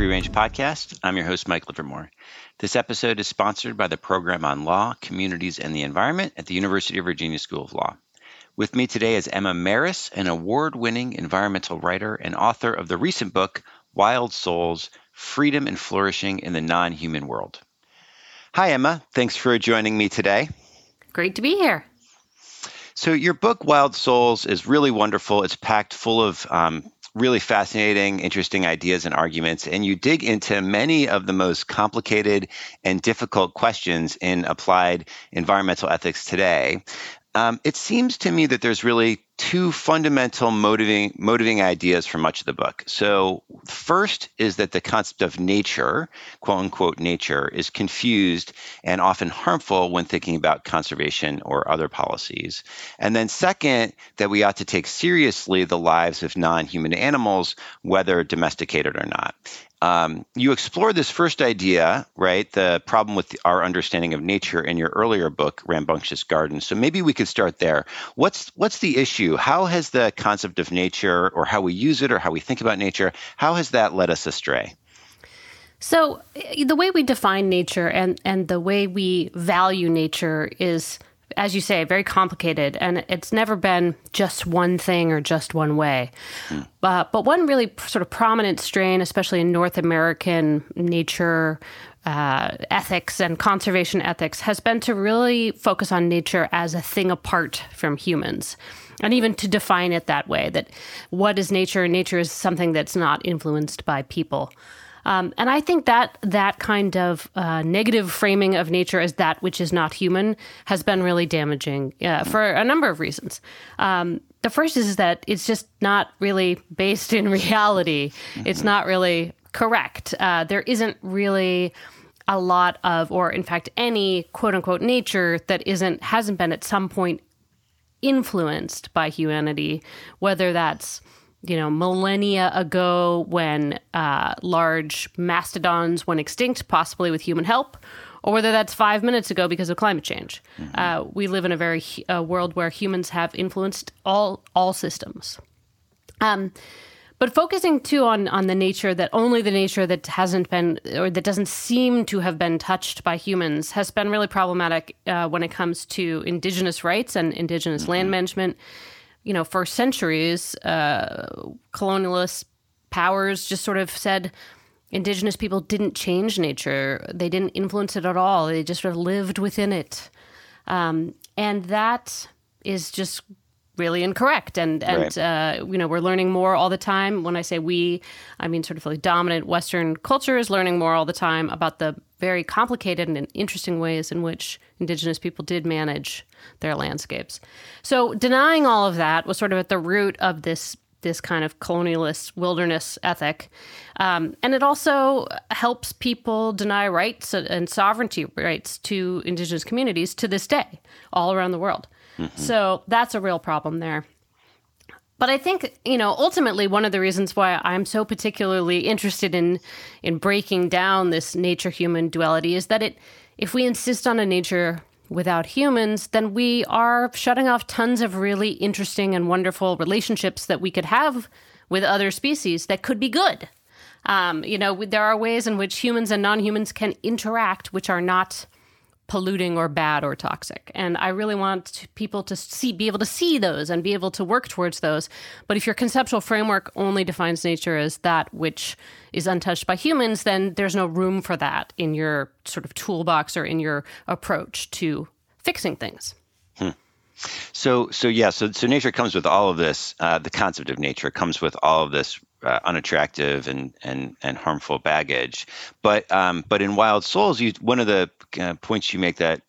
Free Range Podcast. I'm your host, Mike Livermore. This episode is sponsored by the program on law, communities, and the environment at the University of Virginia School of Law. With me today is Emma Marris, an award winning environmental writer and author of the recent book, Wild Souls Freedom and Flourishing in the Non Human World. Hi, Emma. Thanks for joining me today. Great to be here. So, your book, Wild Souls, is really wonderful. It's packed full of um, really fascinating, interesting ideas and arguments. And you dig into many of the most complicated and difficult questions in applied environmental ethics today. Um, it seems to me that there's really two fundamental motivating motivating ideas for much of the book. So, first is that the concept of nature, quote unquote nature, is confused and often harmful when thinking about conservation or other policies. And then second, that we ought to take seriously the lives of non-human animals, whether domesticated or not. Um, you explore this first idea, right? The problem with our understanding of nature in your earlier book, Rambunctious Garden. So maybe we could start there. What's what's the issue? How has the concept of nature, or how we use it, or how we think about nature, how has that led us astray? So the way we define nature and and the way we value nature is as you say, very complicated, and it's never been just one thing or just one way. Mm. Uh, but one really sort of prominent strain, especially in North American nature uh, ethics and conservation ethics, has been to really focus on nature as a thing apart from humans. And even to define it that way that what is nature? And nature is something that's not influenced by people. Um, and I think that that kind of uh, negative framing of nature as that which is not human has been really damaging uh, for a number of reasons. Um, the first is that it's just not really based in reality. Mm-hmm. It's not really correct. Uh, there isn't really a lot of, or in fact, any quote unquote nature that isn't hasn't been at some point influenced by humanity, whether that's you know, millennia ago when uh, large mastodons went extinct, possibly with human help, or whether that's five minutes ago because of climate change. Mm-hmm. Uh, we live in a very world where humans have influenced all all systems. Um, but focusing too on on the nature that only the nature that hasn't been or that doesn't seem to have been touched by humans has been really problematic uh, when it comes to indigenous rights and indigenous mm-hmm. land management you know, for centuries, uh, colonialist powers just sort of said indigenous people didn't change nature. They didn't influence it at all. They just sort of lived within it. Um, and that is just really incorrect. And, and right. uh, you know, we're learning more all the time. When I say we, I mean sort of like dominant Western culture is learning more all the time about the very complicated and interesting ways in which indigenous people did manage their landscapes. So denying all of that was sort of at the root of this this kind of colonialist wilderness ethic. Um, and it also helps people deny rights and sovereignty rights to indigenous communities to this day, all around the world. Mm-hmm. So that's a real problem there. But I think, you know, ultimately one of the reasons why I'm so particularly interested in in breaking down this nature human duality is that it if we insist on a nature without humans, then we are shutting off tons of really interesting and wonderful relationships that we could have with other species that could be good. Um, you know, there are ways in which humans and non humans can interact, which are not polluting or bad or toxic. And I really want people to see, be able to see those and be able to work towards those. But if your conceptual framework only defines nature as that which is untouched by humans, then there's no room for that in your sort of toolbox or in your approach to fixing things. Hmm. So, so yeah, so so nature comes with all of this. Uh, the concept of nature comes with all of this uh, unattractive and, and and harmful baggage. But um, but in Wild Souls, you one of the uh, points you make that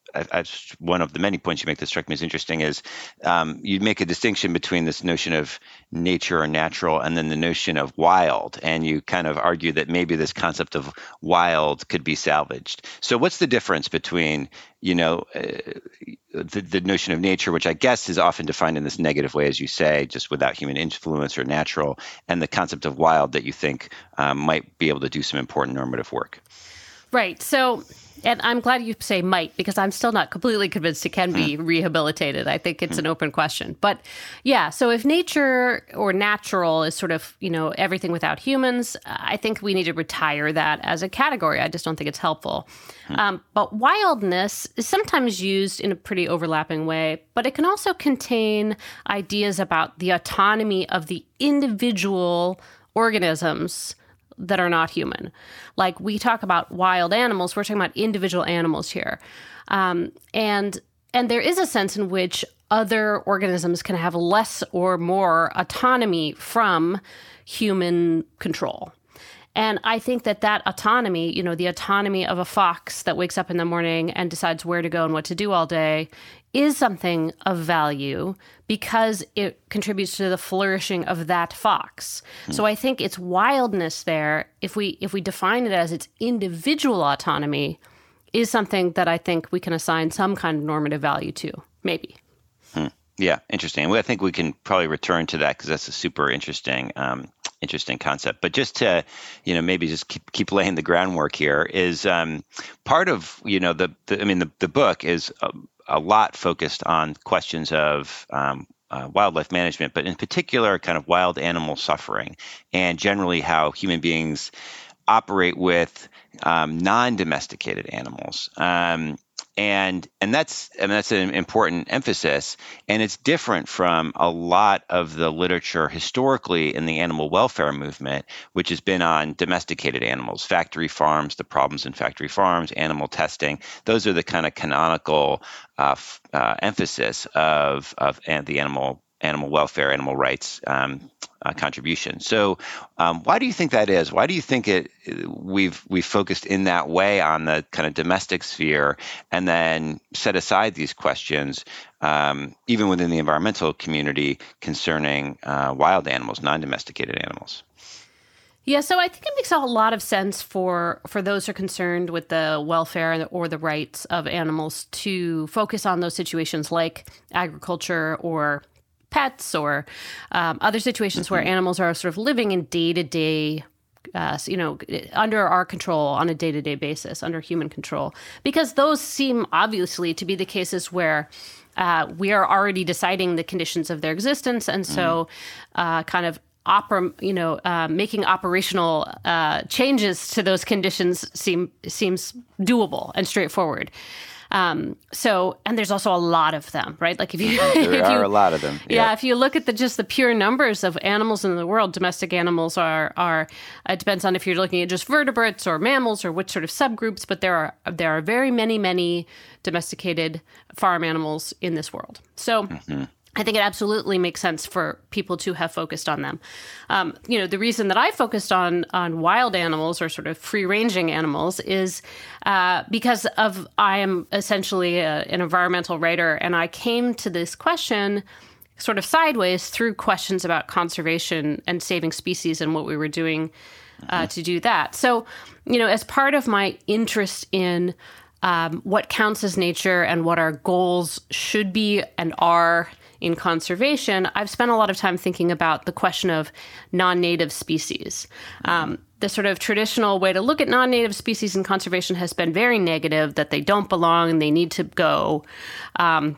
One of the many points you make that struck me as interesting is um, you make a distinction between this notion of nature or natural and then the notion of wild. And you kind of argue that maybe this concept of wild could be salvaged. So, what's the difference between, you know, uh, the, the notion of nature, which I guess is often defined in this negative way, as you say, just without human influence or natural, and the concept of wild that you think um, might be able to do some important normative work? Right. So and I'm glad you say might because I'm still not completely convinced it can be hmm. rehabilitated. I think it's an open question. But yeah, so if nature or natural is sort of, you know, everything without humans, I think we need to retire that as a category. I just don't think it's helpful. Hmm. Um, but wildness is sometimes used in a pretty overlapping way, but it can also contain ideas about the autonomy of the individual organisms that are not human. Like we talk about wild animals, we're talking about individual animals here. Um, and and there is a sense in which other organisms can have less or more autonomy from human control. And I think that that autonomy, you know, the autonomy of a fox that wakes up in the morning and decides where to go and what to do all day is something of value because it contributes to the flourishing of that fox. Mm. So I think its wildness there, if we if we define it as its individual autonomy, is something that I think we can assign some kind of normative value to. Maybe. Hmm. Yeah, interesting. Well, I think we can probably return to that because that's a super interesting um, interesting concept. But just to, you know, maybe just keep, keep laying the groundwork here is um, part of, you know, the, the I mean, the, the book is a, a lot focused on questions of um, uh, wildlife management, but in particular, kind of wild animal suffering and generally how human beings operate with um, non-domesticated animals. Um, and and that's and that's an important emphasis. And it's different from a lot of the literature historically in the animal welfare movement which has been on domesticated animals factory farms the problems in factory farms animal testing. Those are the kind of canonical uh, uh, emphasis of of the animal animal welfare animal rights um, uh, contribution. So, um, why do you think that is? Why do you think it we've we've focused in that way on the kind of domestic sphere, and then set aside these questions, um, even within the environmental community, concerning uh, wild animals, non-domesticated animals? Yeah, so I think it makes a lot of sense for for those who are concerned with the welfare or the rights of animals to focus on those situations like agriculture or pets or um, other situations mm-hmm. where animals are sort of living in day to day uh, you know, under our control on a day to day basis, under human control, because those seem obviously to be the cases where uh, we are already deciding the conditions of their existence, and so mm. uh, kind of opera, you know, uh, making operational uh, changes to those conditions seem seems doable and straightforward. Um, so, and there's also a lot of them, right? Like if you, there if are you, a lot of them. Yeah. yeah. if you look at the just the pure numbers of animals in the world, domestic animals are are. It depends on if you're looking at just vertebrates or mammals or which sort of subgroups, but there are there are very many many domesticated farm animals in this world. So. Mm-hmm. I think it absolutely makes sense for people to have focused on them. Um, you know, the reason that I focused on on wild animals or sort of free ranging animals is uh, because of I am essentially a, an environmental writer, and I came to this question sort of sideways through questions about conservation and saving species and what we were doing uh, mm-hmm. to do that. So, you know, as part of my interest in um, what counts as nature and what our goals should be and are in conservation, I've spent a lot of time thinking about the question of non native species. Um, the sort of traditional way to look at non native species in conservation has been very negative that they don't belong and they need to go. Um,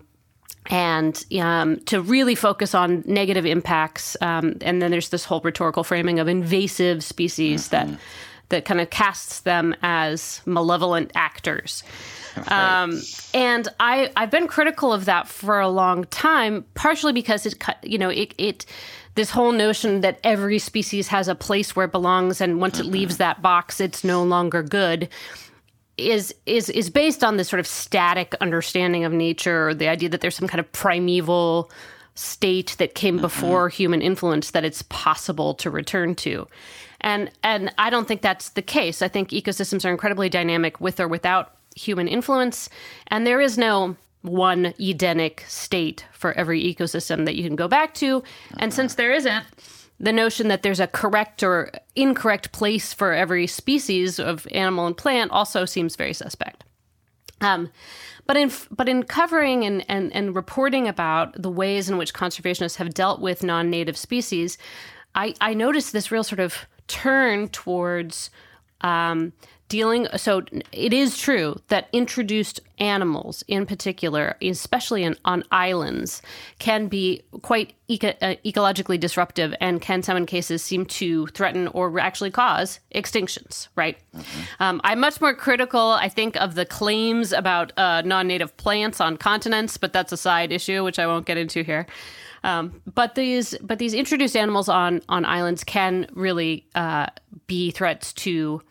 and um, to really focus on negative impacts. Um, and then there's this whole rhetorical framing of invasive species mm-hmm. that that kind of casts them as malevolent actors. Um, and I I've been critical of that for a long time, partially because it you know it it this whole notion that every species has a place where it belongs, and once mm-hmm. it leaves that box, it's no longer good. Is is is based on this sort of static understanding of nature, or the idea that there's some kind of primeval state that came mm-hmm. before human influence that it's possible to return to. And and I don't think that's the case. I think ecosystems are incredibly dynamic with or without human influence. And there is no one Edenic state for every ecosystem that you can go back to. And since there isn't, the notion that there's a correct or incorrect place for every species of animal and plant also seems very suspect. Um, but in but in covering and, and, and reporting about the ways in which conservationists have dealt with non-native species, I, I noticed this real sort of turn towards um, dealing so it is true that introduced animals in particular especially in, on islands can be quite eco- uh, ecologically disruptive and can in some cases seem to threaten or actually cause extinctions right mm-hmm. um, i'm much more critical i think of the claims about uh, non-native plants on continents but that's a side issue which i won't get into here um, but these but these introduced animals on on islands can really uh, be threats to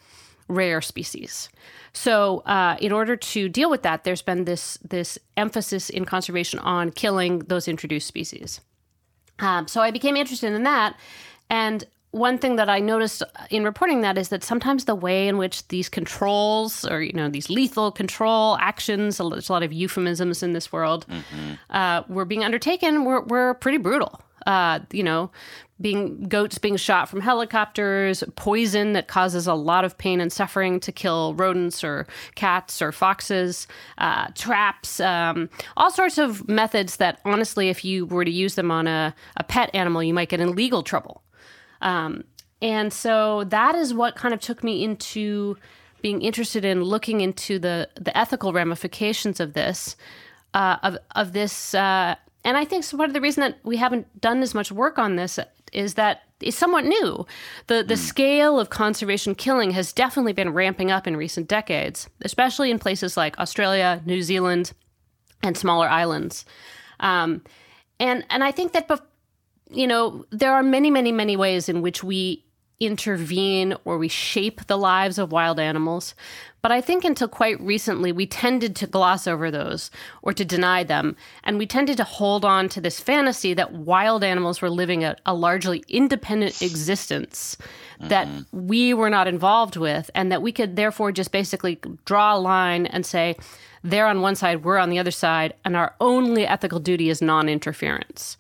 rare species. So, uh, in order to deal with that, there's been this this emphasis in conservation on killing those introduced species. Um, so, I became interested in that, and one thing that I noticed in reporting that is that sometimes the way in which these controls, or you know, these lethal control actions, there's a lot of euphemisms in this world, mm-hmm. uh, were being undertaken were, were pretty brutal. Uh, you know, being goats being shot from helicopters, poison that causes a lot of pain and suffering to kill rodents or cats or foxes, uh, traps, um, all sorts of methods that honestly, if you were to use them on a, a pet animal, you might get in legal trouble. Um, and so that is what kind of took me into being interested in looking into the the ethical ramifications of this, uh, of of this. Uh, and I think part of the reason that we haven't done as much work on this is that it's somewhat new. The the mm. scale of conservation killing has definitely been ramping up in recent decades, especially in places like Australia, New Zealand, and smaller islands. Um, and and I think that you know there are many many many ways in which we intervene or we shape the lives of wild animals. But I think until quite recently, we tended to gloss over those or to deny them. And we tended to hold on to this fantasy that wild animals were living a, a largely independent existence mm-hmm. that we were not involved with, and that we could therefore just basically draw a line and say, they're on one side, we're on the other side, and our only ethical duty is non interference.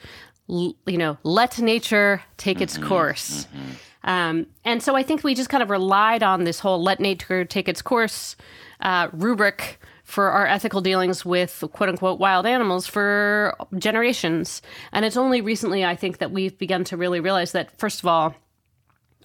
L- you know, let nature take its mm-hmm. course. Mm-hmm. Um, and so I think we just kind of relied on this whole let nature take its course uh, rubric for our ethical dealings with quote unquote wild animals for generations. And it's only recently, I think, that we've begun to really realize that, first of all,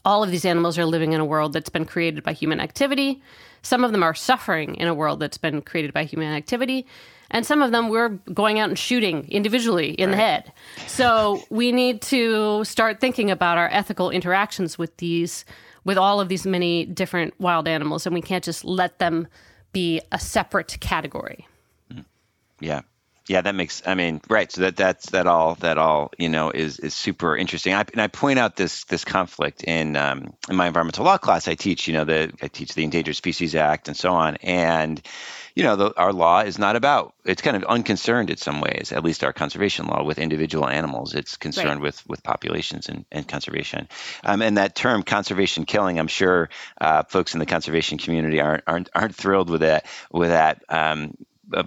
all of these animals are living in a world that's been created by human activity. Some of them are suffering in a world that's been created by human activity and some of them we're going out and shooting individually in right. the head. So we need to start thinking about our ethical interactions with these, with all of these many different wild animals, and we can't just let them be a separate category. Yeah. Yeah, that makes. I mean, right. So that that's that all that all you know is is super interesting. I, and I point out this this conflict in um, in my environmental law class. I teach, you know, the I teach the Endangered Species Act and so on. And you know, the, our law is not about, it's kind of unconcerned in some ways, at least our conservation law with individual animals. It's concerned right. with, with populations and, and conservation. Um, and that term conservation killing, I'm sure uh, folks in the conservation community aren't, aren't, aren't thrilled with that, with that um,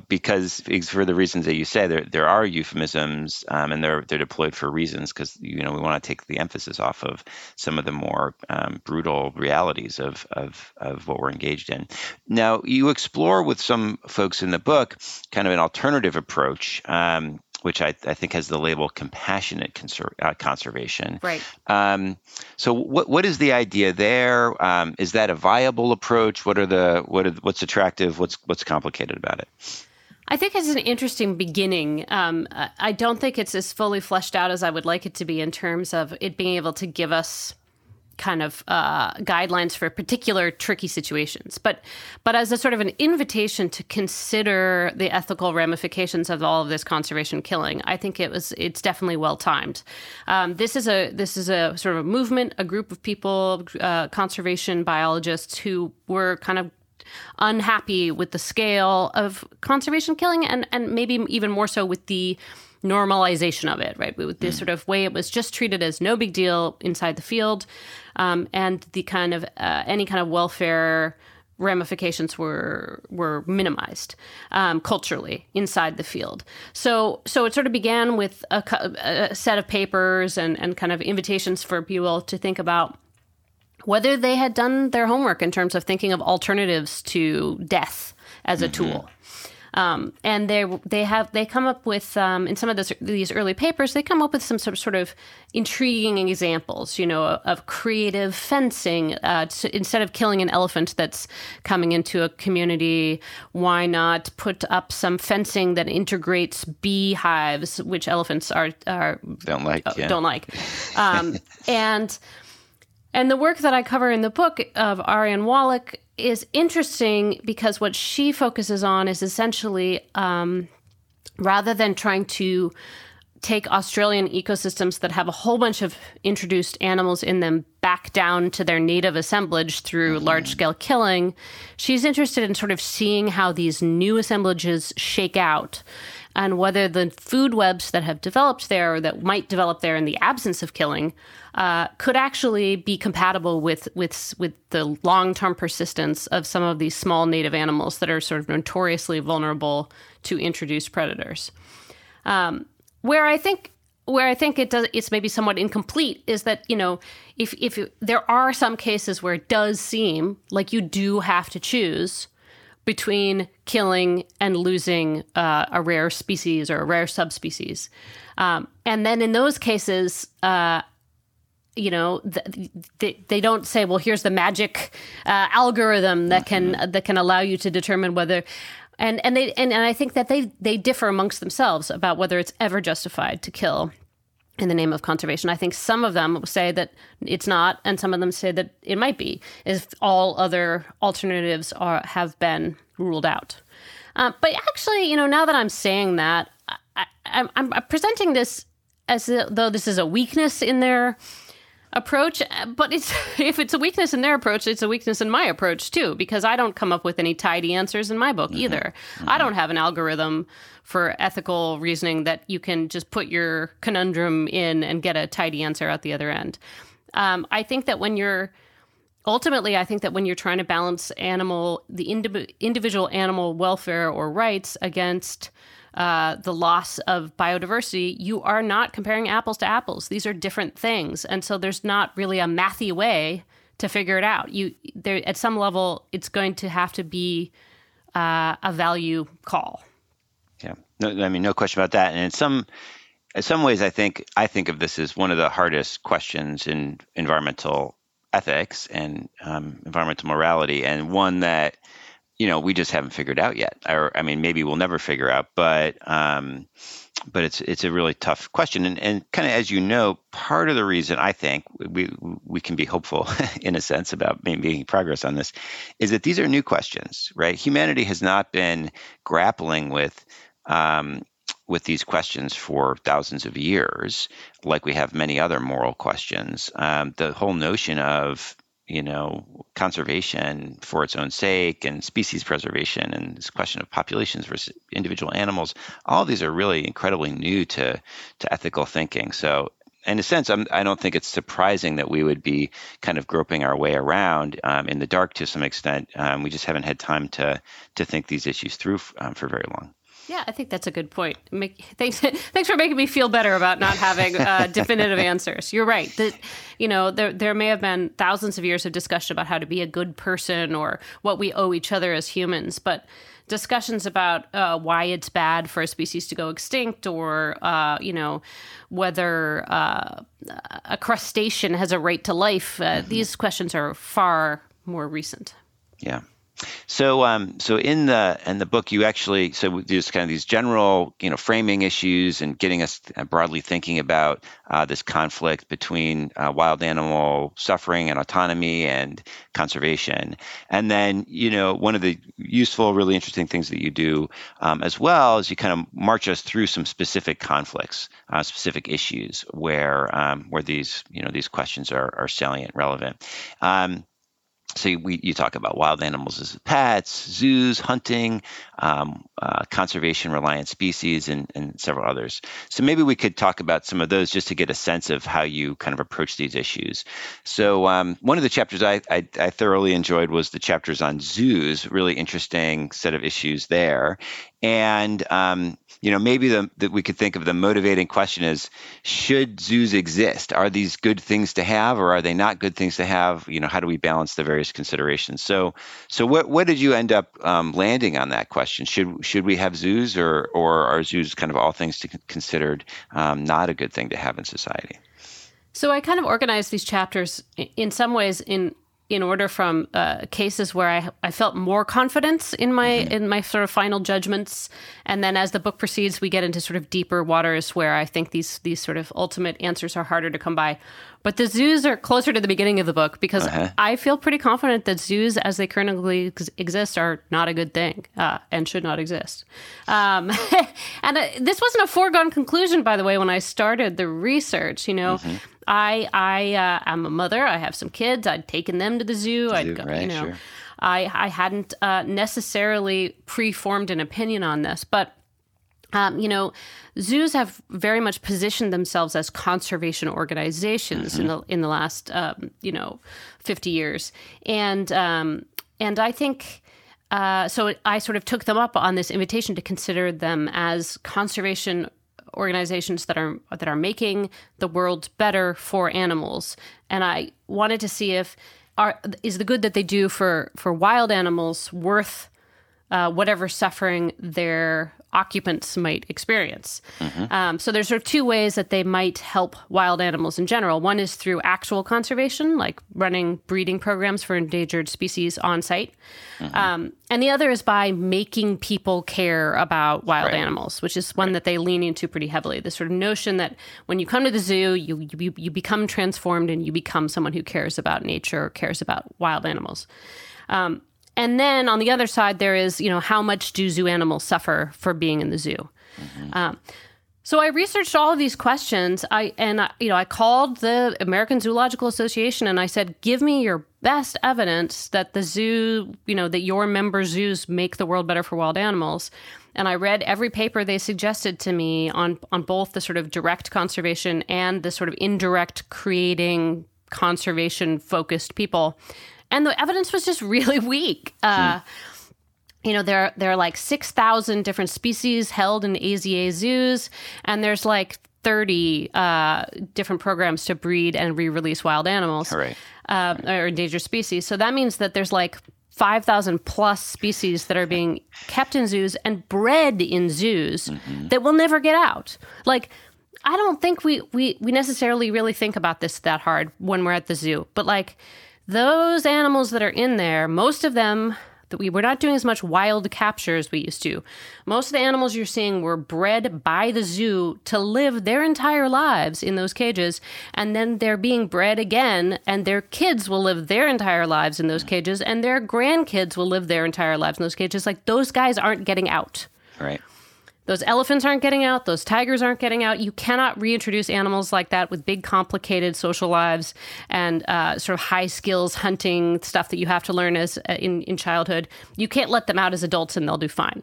because for the reasons that you say, there there are euphemisms, um, and they're they're deployed for reasons because you know we want to take the emphasis off of some of the more um, brutal realities of, of of what we're engaged in. Now, you explore with some folks in the book kind of an alternative approach. Um, which I, I, think has the label compassionate conser- uh, conservation. Right. Um, so, what what is the idea there? Um, is that a viable approach? What are the what are, what's attractive? What's what's complicated about it? I think it's an interesting beginning. Um, I don't think it's as fully fleshed out as I would like it to be in terms of it being able to give us kind of uh, guidelines for particular tricky situations, but but as a sort of an invitation to consider the ethical ramifications of all of this conservation killing, I think it was it's definitely well timed. Um, this is a this is a sort of a movement, a group of people, uh, conservation biologists who were kind of unhappy with the scale of conservation killing and and maybe even more so with the normalization of it, right? With this mm. sort of way it was just treated as no big deal inside the field, um, and the kind of uh, any kind of welfare ramifications were were minimized um, culturally inside the field. So so it sort of began with a, a, set of papers and and kind of invitations for people to think about whether they had done their homework in terms of thinking of alternatives to death as a mm-hmm. tool. Um, and they they have they come up with um, in some of this, these early papers they come up with some sort of, sort of intriguing examples, you know, of creative fencing. Uh, to, instead of killing an elephant that's coming into a community, why not put up some fencing that integrates beehives, which elephants are, are don't like, uh, yeah. don't like, um, and and the work that I cover in the book of Arian Wallach is interesting because what she focuses on is essentially um, rather than trying to take Australian ecosystems that have a whole bunch of introduced animals in them back down to their native assemblage through mm-hmm. large scale killing, she's interested in sort of seeing how these new assemblages shake out and whether the food webs that have developed there or that might develop there in the absence of killing uh, could actually be compatible with with with the long term persistence of some of these small native animals that are sort of notoriously vulnerable to introduced predators. Um, where I think where I think it does it's maybe somewhat incomplete is that you know if if there are some cases where it does seem like you do have to choose between killing and losing uh, a rare species or a rare subspecies, um, and then in those cases. Uh, you know they, they don't say well here's the magic uh, algorithm that can mm-hmm. that can allow you to determine whether and and they and, and I think that they they differ amongst themselves about whether it's ever justified to kill in the name of conservation. I think some of them say that it's not, and some of them say that it might be, if all other alternatives are have been ruled out. Uh, but actually, you know, now that I'm saying that, I, am presenting this as though this is a weakness in their approach but it's if it's a weakness in their approach it's a weakness in my approach too because i don't come up with any tidy answers in my book mm-hmm. either mm-hmm. i don't have an algorithm for ethical reasoning that you can just put your conundrum in and get a tidy answer at the other end um, i think that when you're ultimately i think that when you're trying to balance animal the indi- individual animal welfare or rights against uh, the loss of biodiversity, you are not comparing apples to apples. These are different things, and so there's not really a mathy way to figure it out. You there at some level, it's going to have to be uh, a value call. Yeah, no, I mean, no question about that. And in some in some ways, I think I think of this as one of the hardest questions in environmental ethics and um, environmental morality, and one that you know we just haven't figured out yet. Or i mean maybe we'll never figure out but um, but it's it's a really tough question. And, and kind of as you know part of the reason i think we we can be hopeful in a sense about making progress on this is that these are new questions right? Humanity has not been grappling with um, with these questions for thousands of years, like we have many other moral questions. Um, the whole notion of you know, conservation for its own sake and species preservation and this question of populations versus individual animals, all these are really incredibly new to, to ethical thinking. So in a sense, I'm, I do not think it's surprising that we would be kind of groping our way around um, in the dark to some extent. Um, we just haven't had time to to think these issues through um, for very long. Yeah, I think that's a good point. Make, thanks, thanks for making me feel better about not having uh, definitive answers. You're right. That you know there there may have been thousands of years of discussion about how to be a good person or what we owe each other as humans, but discussions about uh, why it's bad for a species to go extinct or uh, you know whether uh, a crustacean has a right to life. Uh, mm-hmm. These questions are far more recent. Yeah. So, um, so in the in the book, you actually so there's kind of these general, you know, framing issues and getting us broadly thinking about uh, this conflict between uh, wild animal suffering and autonomy and conservation. And then, you know, one of the useful, really interesting things that you do um, as well is you kind of march us through some specific conflicts, uh, specific issues where um, where these you know these questions are are salient, relevant. Um, so we, you talk about wild animals as pets, zoos, hunting, um, uh, conservation reliant species, and, and, several others. So maybe we could talk about some of those just to get a sense of how you kind of approach these issues. So um, one of the chapters I, I, I, thoroughly enjoyed was the chapters on zoos, really interesting set of issues there. And um, you know, maybe the, that we could think of the motivating question is: Should zoos exist? Are these good things to have, or are they not good things to have? You know, how do we balance the various considerations? So, so what what did you end up um, landing on that question? Should should we have zoos, or or are zoos kind of all things to considered um, not a good thing to have in society? So I kind of organized these chapters in some ways in in order from uh, cases where I, I felt more confidence in my mm-hmm. in my sort of final judgments, and then as the book proceeds, we get into sort of deeper waters where I think these these sort of ultimate answers are harder to come by. But the zoos are closer to the beginning of the book because uh-huh. I feel pretty confident that zoos, as they currently ex- exist, are not a good thing uh, and should not exist. Um, and uh, this wasn't a foregone conclusion, by the way, when I started the research. You know, mm-hmm. I I uh, am a mother. I have some kids. I'd taken them to the zoo. I'd go, right, you know. Sure. I I hadn't uh, necessarily preformed an opinion on this, but um, you know, zoos have very much positioned themselves as conservation organizations mm-hmm. in the in the last um, you know fifty years, and um, and I think. Uh, so I sort of took them up on this invitation to consider them as conservation organizations that are that are making the world better for animals. And I wanted to see if are is the good that they do for for wild animals worth uh, whatever suffering their occupants might experience. Mm-hmm. Um, so there's sort of two ways that they might help wild animals in general. One is through actual conservation, like running breeding programs for endangered species on site, mm-hmm. um, and the other is by making people care about wild right. animals, which is one right. that they lean into pretty heavily. The sort of notion that when you come to the zoo, you, you you become transformed and you become someone who cares about nature, or cares about wild animals. Um, and then on the other side, there is, you know, how much do zoo animals suffer for being in the zoo? Mm-hmm. Um, so I researched all of these questions. I and I, you know I called the American Zoological Association and I said, "Give me your best evidence that the zoo, you know, that your member zoos make the world better for wild animals." And I read every paper they suggested to me on on both the sort of direct conservation and the sort of indirect creating conservation focused people and the evidence was just really weak. Uh, hmm. You know, there there are like six thousand different species held in AZA zoos, and there's like 30 uh, different programs to breed and re-release wild animals right. uh, or endangered species. So that means that there's like 5,000 plus species that are being kept in zoos and bred in zoos mm-hmm. that will never get out. Like, I don't think we, we, we necessarily really think about this that hard when we're at the zoo, but like, those animals that are in there, most of them that we were not doing as much wild capture as we used to. Most of the animals you're seeing were bred by the zoo to live their entire lives in those cages, and then they're being bred again, and their kids will live their entire lives in those cages, and their grandkids will live their entire lives in those cages. Like those guys aren't getting out. Right. Those elephants aren't getting out. Those tigers aren't getting out. You cannot reintroduce animals like that with big, complicated social lives and uh, sort of high skills hunting stuff that you have to learn as uh, in in childhood. You can't let them out as adults and they'll do fine.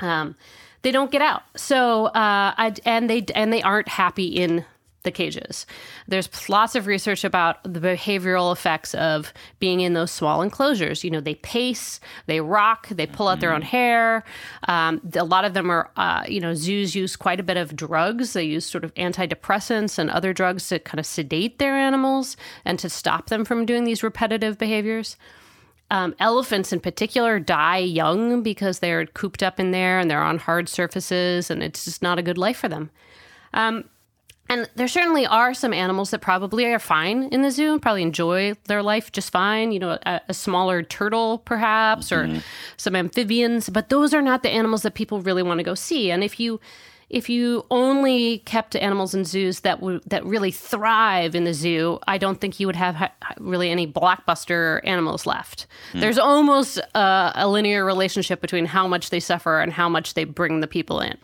Um, they don't get out. So uh, I, and they and they aren't happy in the cages. There's lots of research about the behavioral effects of being in those small enclosures. You know, they pace, they rock, they pull out their own hair. Um, a lot of them are, uh, you know, zoos use quite a bit of drugs. They use sort of antidepressants and other drugs to kind of sedate their animals and to stop them from doing these repetitive behaviors. Um, elephants in particular die young because they're cooped up in there and they're on hard surfaces and it's just not a good life for them. Um, and there certainly are some animals that probably are fine in the zoo and probably enjoy their life just fine. You know, a, a smaller turtle, perhaps, mm-hmm. or some amphibians. But those are not the animals that people really want to go see. And if you if you only kept animals in zoos that would that really thrive in the zoo, I don't think you would have ha- really any blockbuster animals left. Mm. There's almost a, a linear relationship between how much they suffer and how much they bring the people in.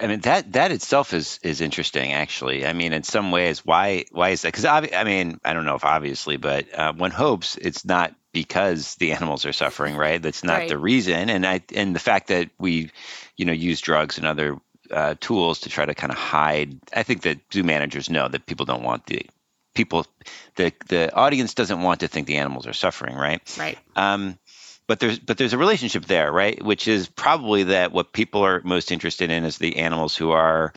I mean that that itself is is interesting, actually. I mean, in some ways, why why is that? Because I mean, I don't know if obviously, but uh, one hopes it's not because the animals are suffering, right? That's not right. the reason. And I and the fact that we, you know, use drugs and other uh, tools to try to kind of hide. I think that zoo managers know that people don't want the people, the the audience doesn't want to think the animals are suffering, right? Right. Um, but there's but there's a relationship there, right? Which is probably that what people are most interested in is the animals who are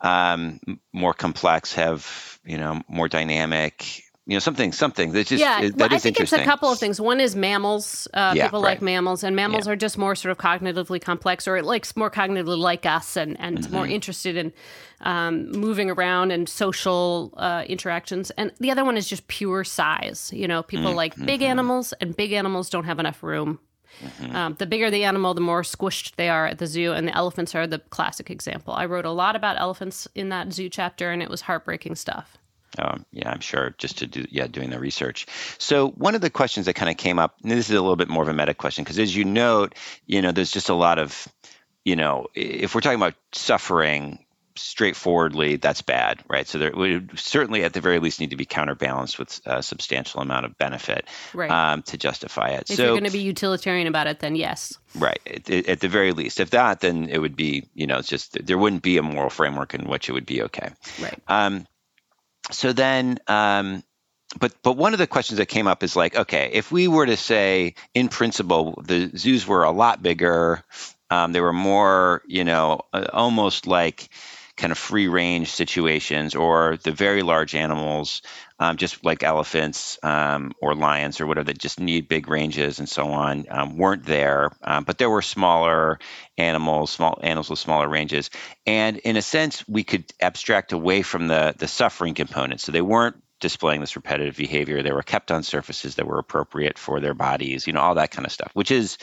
um, more complex, have you know more dynamic, you know something something that just yeah that well, i think it's a couple of things one is mammals uh, Yeah, people right. like mammals and mammals Yeah. are just more sort of cognitively complex or like more cognitively like us and, and more Mm-hmm. interested in um, moving around and social uh, interactions and the other one is just pure size you know people like Mm-hmm. big animals and big animals don't have enough room Mm-hmm. um, the bigger the animal, the more squished they are at the zoo, and the elephants are the classic example. I wrote a lot about elephants in that zoo chapter, and it was heartbreaking stuff. Um, yeah, I'm sure. Just to do, yeah, doing the research. So one of the questions that kind of came up, and this is a little bit more of a meta question, because as you note, you know, there's just a lot of, you know, if we're talking about suffering straightforwardly, that's bad, right? So there would certainly, at the very least, need to be counterbalanced with a substantial amount of benefit Right. um, to justify it. If so you're going to be utilitarian about it, then yes. Right. At, at the very least, if that, then it would be, you know, it's just there wouldn't be a moral framework in which it would be okay. Right. Um, so then, um, but but one of the questions that came up is like, okay, if we were to say, in principle, the zoos were a lot bigger, um, they were more, you know, uh, almost like kind of free range situations, or the very large animals, um, just like elephants um, or lions or whatever, that just need big ranges and so on, um, weren't there. Um, but there were smaller animals, small animals with smaller ranges, and in a sense, we could abstract away from the the suffering component. So they weren't displaying this repetitive behavior. They were kept on surfaces that were appropriate for their bodies, you know, all that kind of stuff, which is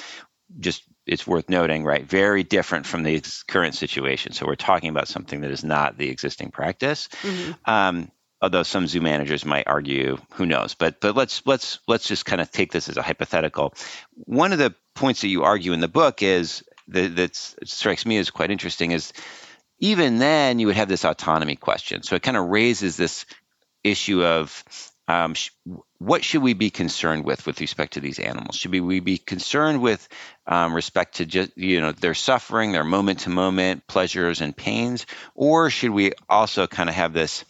just it's worth noting, right? Very different from the current situation. So we're talking about something that is not the existing practice. Um, although some zoo managers might argue, who knows? But but let's let's let's just kind of take this as a hypothetical. One of the points that you argue in the book is that that strikes me as quite interesting is even then you would have this autonomy question. So it kind of raises this issue of um, what should we be concerned with with respect to these animals? Should we, be concerned with um, respect to just you know their suffering, their moment to moment pleasures and pains, or should we also kind of have this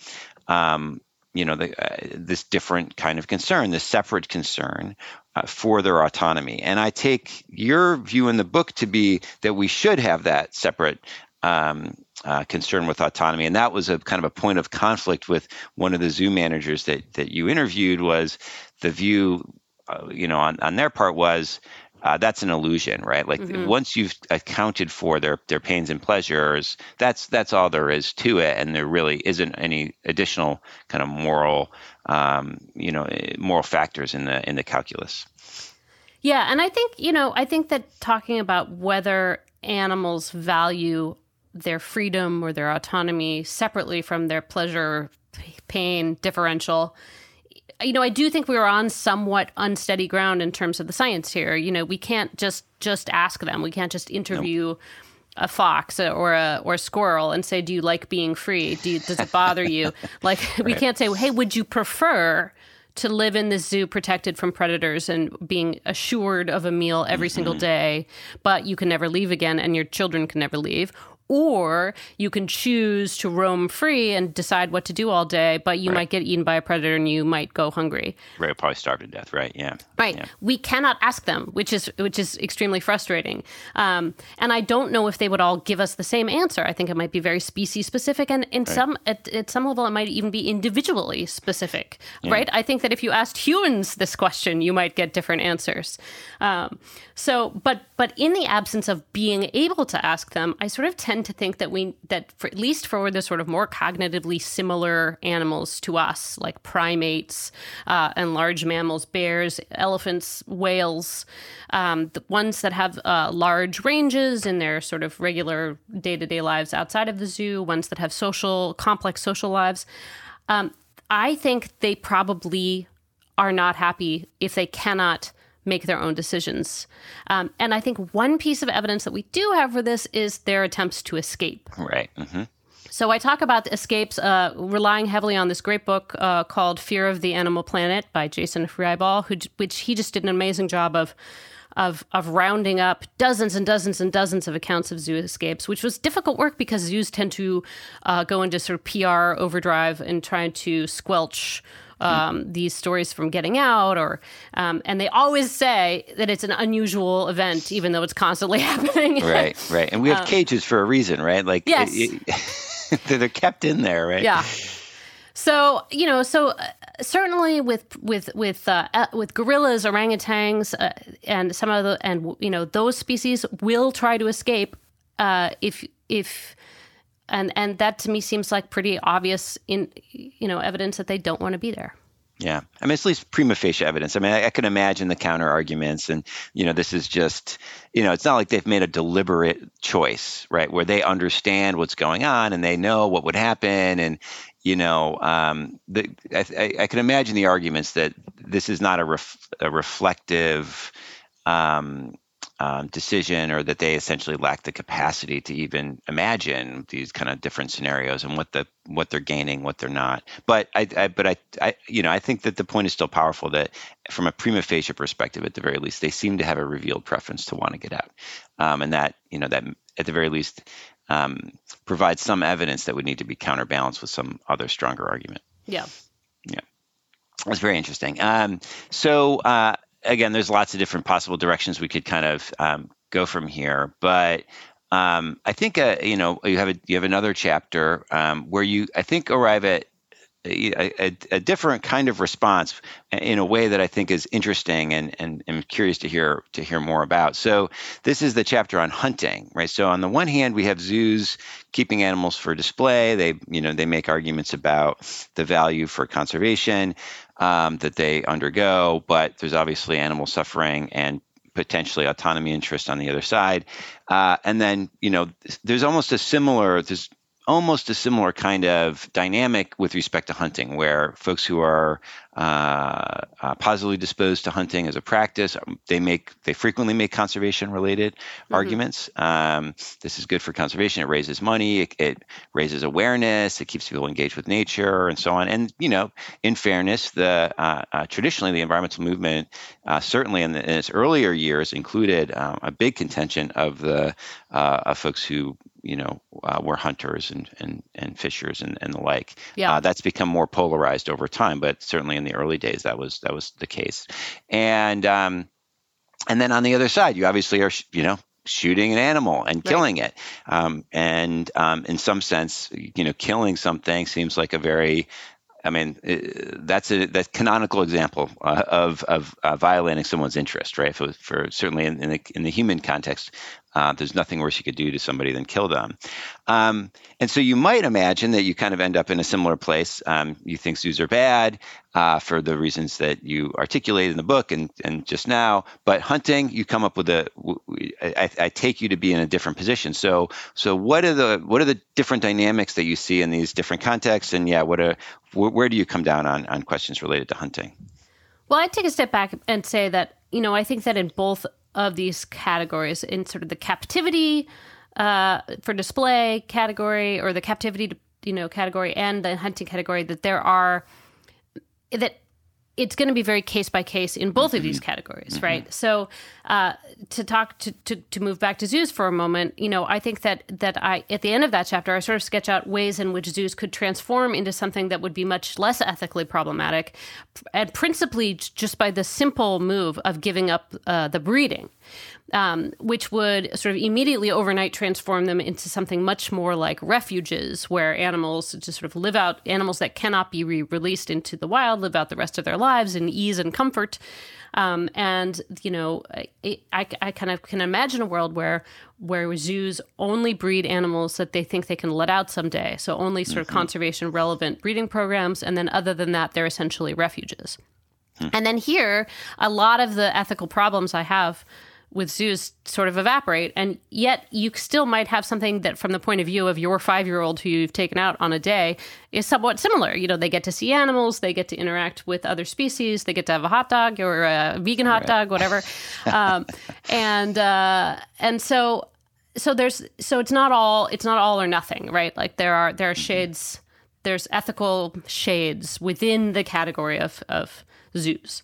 um, you know the, uh, this different kind of concern, this separate concern uh, for their autonomy? And I take your view in the book to be that we should have that separate um, uh, concern with autonomy, and that was a kind of a point of conflict with one of the zoo managers that that you interviewed. Was the view, uh, you know, on on their part was. Uh, that's an illusion, right? Like once you've accounted for their their pains and pleasures, that's that's all there is to it, and there really isn't any additional kind of moral, um, you know, eh, moral factors in the in the calculus. Yeah, and I think, you know, I think that talking about whether animals value their freedom or their autonomy separately from their pleasure pain differential you know, I do think we are on somewhat unsteady ground in terms of the science here. You know, we can't just just ask them. We can't just interview a fox or a or a squirrel and say, "Do you like being free? Do you, does it bother you?" Like, we can't say, "Hey, would you prefer?" To live in this zoo protected from predators and being assured of a meal every single day, but you can never leave again and your children can never leave. Or you can choose to roam free and decide what to do all day, but you might get eaten by a predator and you might go hungry. Right, probably starved to death. Right? Yeah. Right. Yeah. We cannot ask them, which is which is extremely frustrating. Um, and I don't know if they would all give us the same answer. I think it might be very species specific, and in some at, at some level, it might even be individually specific. Right. I think that if you asked humans this question, you might get different answers. Um, so, but but in the absence of being able to ask them, I sort of tend to think that we that for, at least for the sort of more cognitively similar animals to us, like primates uh, and large mammals, bears, elephants, whales, um, the ones that have uh, large ranges in their sort of regular day to day lives outside of the zoo, ones that have social, complex social lives. Um, I think they probably are not happy if they cannot make their own decisions. Um, and I think one piece of evidence that we do have for this is their attempts to escape. Right. hmm So I talk about the escapes, uh, relying heavily on this great book uh, called "Fear of the Animal Planet" by Jason Hribal, who which he just did an amazing job of. Of, of rounding up dozens and dozens and dozens of accounts of zoo escapes, which was difficult work because zoos tend to uh, go into sort of PR overdrive and trying to squelch um, these stories from getting out, or um, and they always say that it's an unusual event, even though it's constantly happening. right, right. And we have um, cages for a reason, right? Like, yes. It, it, they're kept in there, right? Yeah. So you know, so uh, certainly with with with uh, uh, with gorillas, orangutans, uh, and some of the and you know those species will try to escape uh, if if and and that to me seems like pretty obvious in you know evidence that they don't want to be there. Yeah, I mean, it's at least prima facie evidence. I mean, I, I, can imagine the counter arguments, and you know, this is just, you know, it's not like they've made a deliberate choice, right? Where they understand what's going on and they know what would happen, and you know, um, the, I, I, can imagine the arguments that this is not a, ref, a reflective um, um, decision, or that they essentially lack the capacity to even imagine these kind of different scenarios and what the what they're gaining, what they're not. But I, I but I, I, you know, I think that the point is still powerful. That from a prima facie perspective, at the very least, they seem to have a revealed preference to want to get out, um, and that you know that at the very least um, provide some evidence that would need to be counterbalanced with some other stronger argument. Yeah. Yeah. That's very interesting. Um, so, uh, again, there's lots of different possible directions we could kind of um, go from here, but um, I think uh, you know you have a, you have another chapter um, where you I think arrive at a, a, a, different kind of response in a way that I think is interesting and, and I'm curious to hear to hear more about. So this is the chapter on hunting, right? So on the one hand, we have zoos keeping animals for display. They you know they make arguments about the value for conservation um, that they undergo, but there's obviously animal suffering and potentially autonomy interest on the other side. Uh, and then, you know, there's almost a similar, there's almost a similar kind of dynamic with respect to hunting, where folks who are uh, uh, positively disposed to hunting as a practice, um, they make they frequently make conservation related mm-hmm. arguments. Um, this is good for conservation. It raises money. It, it, raises awareness. It keeps people engaged with nature and so on. And you know, in fairness, the uh, uh traditionally the environmental movement, uh, certainly in, the, in, its earlier years, included um, a big contention of the uh, of folks who you know, uh, were hunters and, and, and fishers and, and the like. Yeah. Uh, that's become more polarized over time, but certainly in the early days that was that was the case. And um, and then on the other side, you obviously are, you know, shooting an animal and killing right. it. Um, and um, in some sense, you know, killing something seems like a very I mean, that's a that canonical example uh, of of uh, violating someone's interest, right? For, for certainly in, in, the in the human context, uh, there's nothing worse you could do to somebody than kill them. Um, and so you might imagine that you kind of end up in a similar place. Um, you think zoos are bad uh, for the reasons that you articulate in the book and, and just now. But hunting, you come up with a. I, I take you to be in a different position. So so what are the what are the different dynamics that you see in these different contexts? And yeah, what are where, where do you come down on on questions related to hunting? Well, I take a step back and say that you know I think that in both of these categories in sort of the captivity uh, for display category or the captivity you know category and the hunting category that there are that it's going to be very case by case in both of these mm-hmm. categories, mm-hmm. right? So, uh, to talk to, to to move back to zoos for a moment, you know, I think that that I at the end of that chapter, I sort of sketch out ways in which zoos could transform into something that would be much less ethically problematic, and principally just by the simple move of giving up uh, the breeding um, which would sort of immediately overnight transform them into something much more like refuges where animals just sort of live out, animals that cannot be re released into the wild live out the rest of their lives in ease and comfort. Um, and you know, I, I, I, kind of can imagine a world where where zoos only breed animals that they think they can let out someday. So only sort of mm-hmm. conservation relevant breeding programs, and then other than that, they're essentially refuges. Hmm. And then here, a lot of the ethical problems I have with zoos sort of evaporate. And yet you still might have something that, from the point of view of your five year old who you've taken out on a day, is somewhat similar. You know, they get to see animals, they get to interact with other species, they get to have a hot dog or a vegan hot right. dog, whatever. um, and, uh, and so, so there's, so it's not all, it's not all or nothing, right? Like there are, there are mm-hmm. shades, there's ethical shades within the category of, of zoos.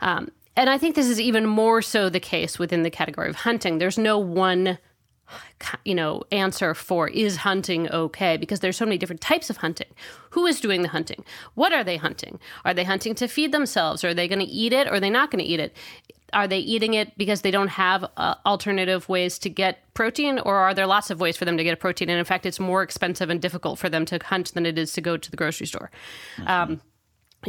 Um, and I think this is even more so the case within the category of hunting. There's no one you know answer for is hunting okay? Because there's so many different types of hunting. Who is doing the hunting? What are they hunting? Are they hunting to feed themselves? Are they going to eat it or are they not going to eat it? Are they eating it because they don't have uh, alternative ways to get protein? Or are there lots of ways for them to get a protein? And in fact it's more expensive and difficult for them to hunt than it is to go to the grocery store. Mm-hmm. um,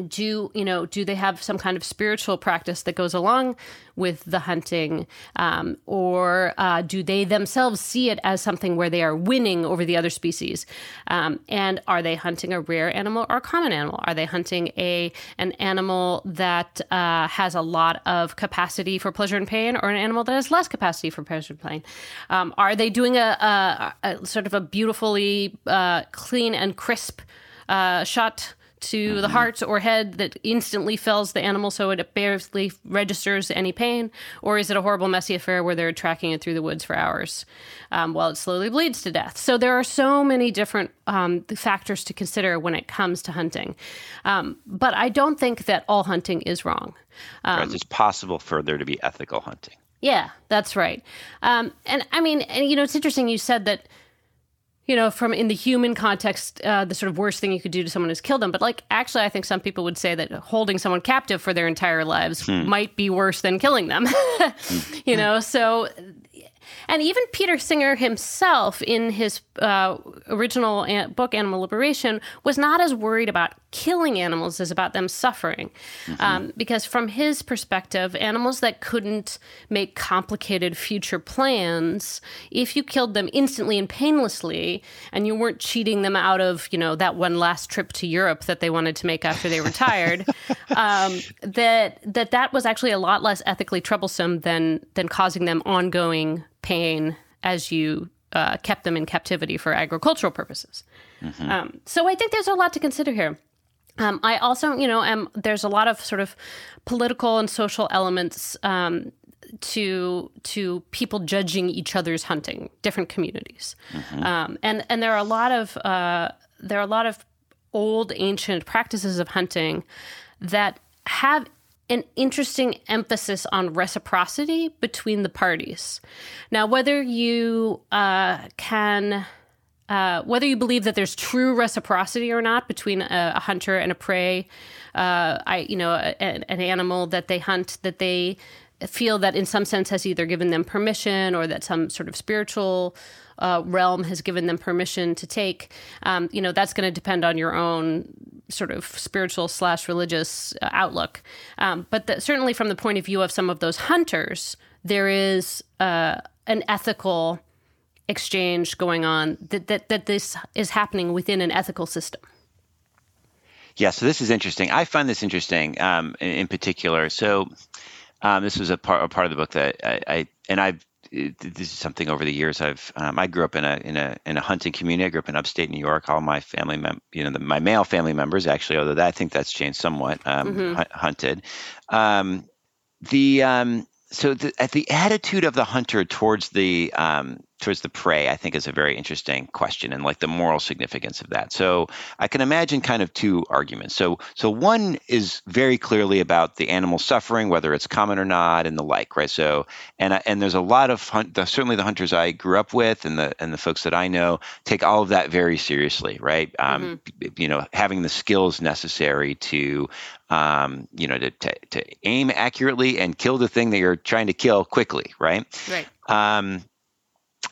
do you know do they have some kind of spiritual practice that goes along with the hunting? Um, or uh, do they themselves see it as something where they are winning over the other species? Um, and are they hunting a rare animal or a common animal? Are they hunting a an animal that uh, has a lot of capacity for pleasure and pain or an animal that has less capacity for pleasure and pain? Um, are they doing a, a, a, sort of a beautifully uh, clean and crisp uh, shot to mm-hmm. the heart or head that instantly fells the animal so it barely registers any pain? Or is it a horrible, messy affair where they're tracking it through the woods for hours um, while it slowly bleeds to death? So there are so many different um, factors to consider when it comes to hunting. Um, but I don't think that all hunting is wrong. Right, it's possible for there to be ethical hunting. Yeah, that's right. Um, and I mean, and, you know, it's interesting you said that you know, from in the human context, uh, the sort of worst thing you could do to someone is kill them. But like, actually, I think some people would say that holding someone captive for their entire lives hmm. might be worse than killing them. you know, so and even Peter Singer himself, in his uh, original book, Animal Liberation, was not as worried about killing animals as about them suffering. Mm-hmm. Um, because from his perspective, animals that couldn't make complicated future plans, if you killed them instantly and painlessly, and you weren't cheating them out of, you know, that one last trip to Europe that they wanted to make after they retired, um, that that that was actually a lot less ethically troublesome than than causing them ongoing pain as you uh, kept them in captivity for agricultural purposes. Mm-hmm. Um, so I think there's a lot to consider here. Um, I also, you know, am there's a lot of sort of political and social elements um, to to people judging each other's hunting, different communities, mm-hmm. um, and and there are a lot of uh, there are a lot of old ancient practices of hunting that have an interesting emphasis on reciprocity between the parties. Now, whether you uh, can, uh, whether you believe that there's true reciprocity or not between a, a hunter and a prey, uh, I, you know, a, an animal that they hunt that they feel that in some sense has either given them permission or that some sort of spiritual uh, realm has given them permission to take. Um, you know, that's going to depend on your own sort of spiritual slash religious uh, outlook. Um, but the, certainly from the point of view of some of those hunters, there is uh, an ethical exchange going on that, that, that this is happening within an ethical system. Yeah, so this is interesting. I find this interesting um, in, in, particular. So um, this was a part, a part of the book that I, I and I've this is something over the years I've um, I grew up in a in a in a hunting community. I grew up in upstate New York. All my family mem- you know the, my male family members actually, although that, I think that's changed somewhat, um, mm-hmm. hunted. Um, the um, so the, the attitude of the hunter towards the um, towards the prey, I think, is a very interesting question, and like the moral significance of that. So I can imagine kind of two arguments. So so one is very clearly about the animal suffering, whether it's common or not, and the like, right? So and and there's a lot of hunt, the, certainly the hunters I grew up with, and the and the folks that I know take all of that very seriously, right? Um, mm-hmm. You know, having the skills necessary to um, you know, to, to, to, aim accurately and kill the thing that you're trying to kill quickly, right? Right. Um,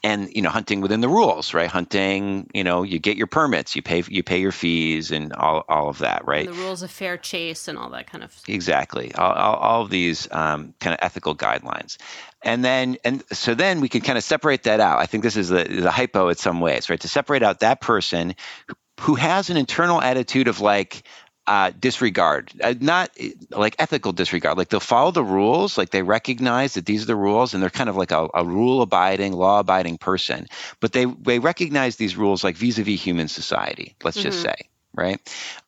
and you know, hunting within the rules, right? Hunting, you know, you get your permits, you pay you pay your fees, and all, all of that, right? And the rules of fair chase and all that kind of. stuff. Exactly, all, all, all of these um, kind of ethical guidelines, and then and so then we can kind of separate that out. I think this is the the hypo in some ways, right? To separate out that person who has an internal attitude of like uh, disregard, uh, not like ethical disregard. Like they'll follow the rules, like they recognize that these are the rules, and they're kind of like a, a rule-abiding, law-abiding person. But they they recognize these rules like vis-a-vis human society. Let's mm-hmm. just say, right?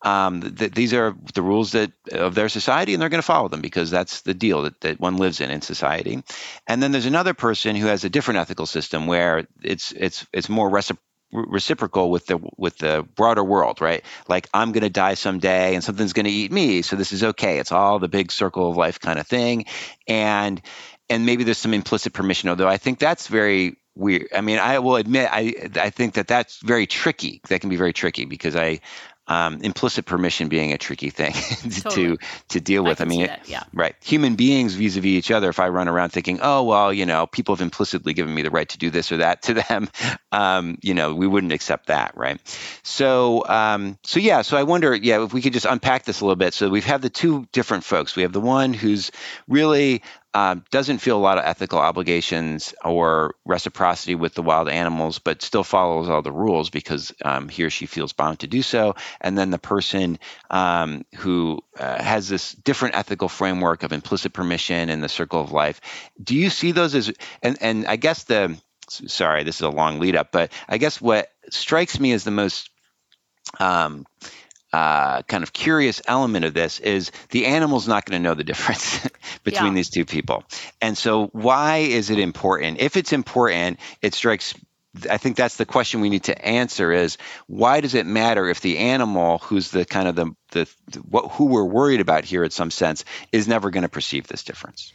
Um, th- these are the rules that of their society, and they're going to follow them because that's the deal that, that one lives in in society. And then there's another person who has a different ethical system where it's it's it's more reciprocal reciprocal with the with the broader world, right? Like I'm going to die someday and something's going to eat me, so this is okay. It's all the big circle of life kind of thing, and and maybe there's some implicit permission. Although I think that's very weird. I mean, I will admit, I I think that that's very tricky. That can be very tricky because I um, implicit permission being a tricky thing totally. to to deal with. I, I mean, yeah. right? Human beings vis-a-vis each other. If I run around thinking, oh well, you know, people have implicitly given me the right to do this or that to them, um, you know, we wouldn't accept that, right? So, um, so yeah. So I wonder, yeah, if we could just unpack this a little bit. So we've had the two different folks. We have the one who's really um, doesn't feel a lot of ethical obligations or reciprocity with the wild animals, but still follows all the rules because um, he or she feels bound to do so. And then the person um, who uh, has this different ethical framework of implicit permission and the circle of life. Do you see those as, and, and I guess the, sorry, this is a long lead up, but I guess what strikes me as the most um, uh, kind of curious element of this is the animal's not going to know the difference between yeah. these two people. And so, why is it important? If it's important, it strikes I think that's the question we need to answer is why does it matter if the animal who's the kind of the the, the what who we're worried about here in some sense is never going to perceive this difference?